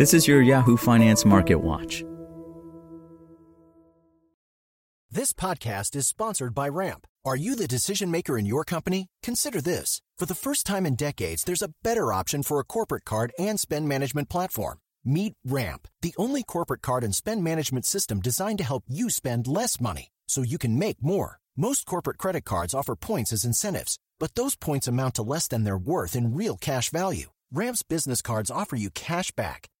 This is your Yahoo Finance Market Watch. This podcast is sponsored by Ramp. Are you the decision maker in your company? Consider this. For the first time in decades, there's a better option for a corporate card and spend management platform. Meet Ramp, the only corporate card and spend management system designed to help you spend less money so you can make more. Most corporate credit cards offer points as incentives, but those points amount to less than their worth in real cash value. Ramp's business cards offer you cash back,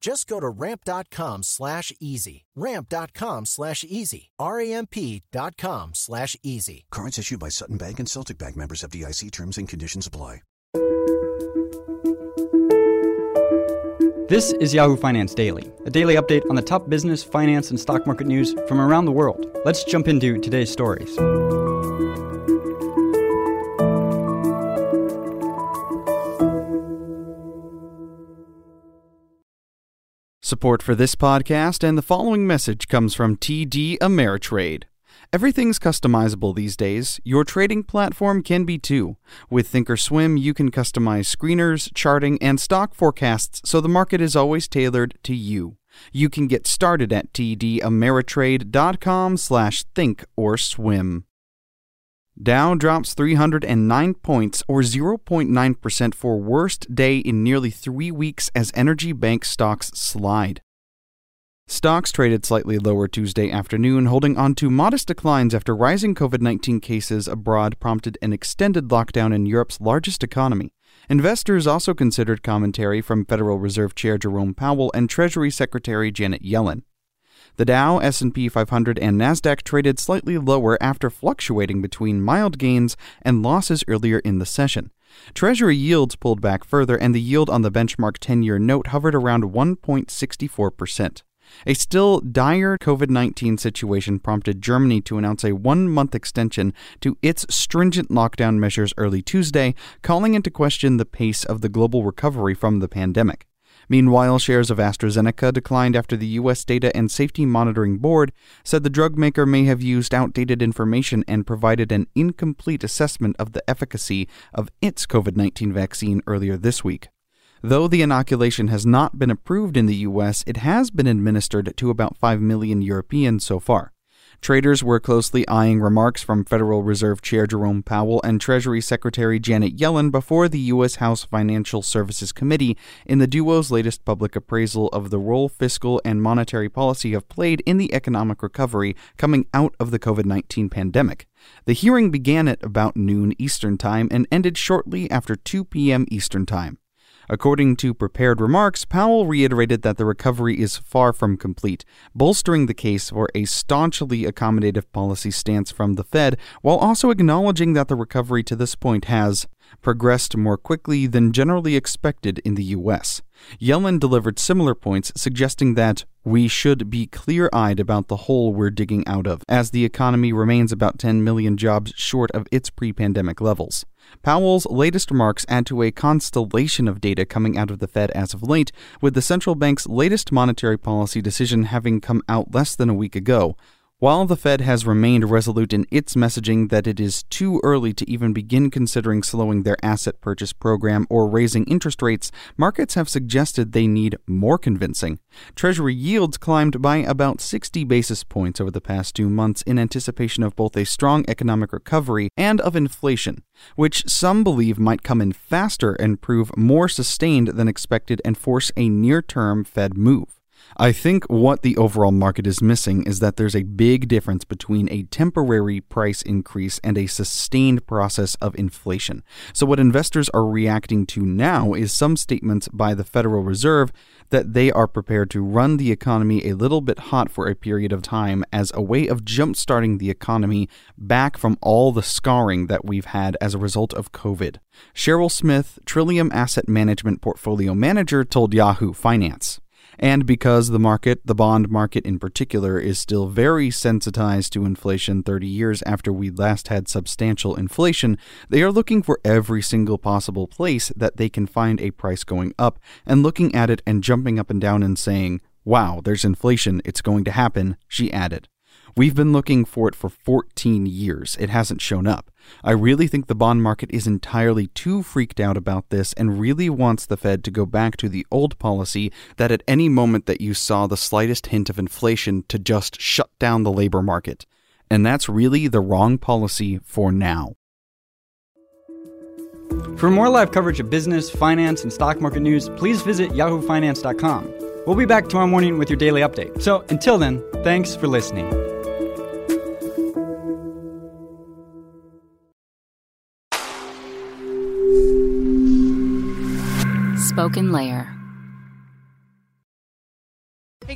Just go to ramp.com slash easy. Ramp.com slash easy. R-A-M-P.com slash easy. Cards issued by Sutton Bank and Celtic Bank members FDIC terms and conditions apply. This is Yahoo Finance Daily, a daily update on the top business, finance, and stock market news from around the world. Let's jump into today's stories. Support for this podcast and the following message comes from TD Ameritrade. Everything's customizable these days. Your trading platform can be too. With Thinkorswim, you can customize screeners, charting, and stock forecasts so the market is always tailored to you. You can get started at tdameritrade.com slash think or swim. Dow drops 309 points, or 0.9% for worst day in nearly three weeks as energy bank stocks slide. Stocks traded slightly lower Tuesday afternoon, holding on to modest declines after rising COVID 19 cases abroad prompted an extended lockdown in Europe's largest economy. Investors also considered commentary from Federal Reserve Chair Jerome Powell and Treasury Secretary Janet Yellen. The Dow, S&P 500, and Nasdaq traded slightly lower after fluctuating between mild gains and losses earlier in the session. Treasury yields pulled back further and the yield on the benchmark 10-year note hovered around 1.64%. A still dire COVID 19 situation prompted Germany to announce a one month extension to its stringent lockdown measures early Tuesday, calling into question the pace of the global recovery from the pandemic. Meanwhile, shares of AstraZeneca declined after the U.S. Data and Safety Monitoring Board said the drug maker may have used outdated information and provided an incomplete assessment of the efficacy of its COVID 19 vaccine earlier this week. Though the inoculation has not been approved in the U.S., it has been administered to about 5 million Europeans so far. Traders were closely eyeing remarks from Federal Reserve Chair Jerome Powell and Treasury Secretary Janet Yellen before the U.S. House Financial Services Committee in the duo's latest public appraisal of the role fiscal and monetary policy have played in the economic recovery coming out of the COVID 19 pandemic. The hearing began at about noon Eastern Time and ended shortly after 2 p.m. Eastern Time. According to prepared remarks, Powell reiterated that the recovery is far from complete, bolstering the case for a staunchly accommodative policy stance from the Fed, while also acknowledging that the recovery to this point has progressed more quickly than generally expected in the U.S. Yellen delivered similar points, suggesting that we should be clear eyed about the hole we're digging out of, as the economy remains about 10 million jobs short of its pre pandemic levels. Powell's latest remarks add to a constellation of data coming out of the Fed as of late, with the central bank's latest monetary policy decision having come out less than a week ago. While the Fed has remained resolute in its messaging that it is too early to even begin considering slowing their asset purchase program or raising interest rates, markets have suggested they need more convincing. Treasury yields climbed by about 60 basis points over the past two months in anticipation of both a strong economic recovery and of inflation, which some believe might come in faster and prove more sustained than expected and force a near term Fed move. I think what the overall market is missing is that there's a big difference between a temporary price increase and a sustained process of inflation. So, what investors are reacting to now is some statements by the Federal Reserve that they are prepared to run the economy a little bit hot for a period of time as a way of jumpstarting the economy back from all the scarring that we've had as a result of COVID. Cheryl Smith, Trillium Asset Management Portfolio Manager, told Yahoo Finance. And because the market, the bond market in particular, is still very sensitized to inflation 30 years after we last had substantial inflation, they are looking for every single possible place that they can find a price going up and looking at it and jumping up and down and saying, Wow, there's inflation, it's going to happen, she added. We've been looking for it for 14 years. It hasn't shown up. I really think the bond market is entirely too freaked out about this and really wants the Fed to go back to the old policy that at any moment that you saw the slightest hint of inflation to just shut down the labor market. And that's really the wrong policy for now. For more live coverage of business, finance, and stock market news, please visit yahoofinance.com. We'll be back tomorrow morning with your daily update. So until then, thanks for listening. Spoken Layer.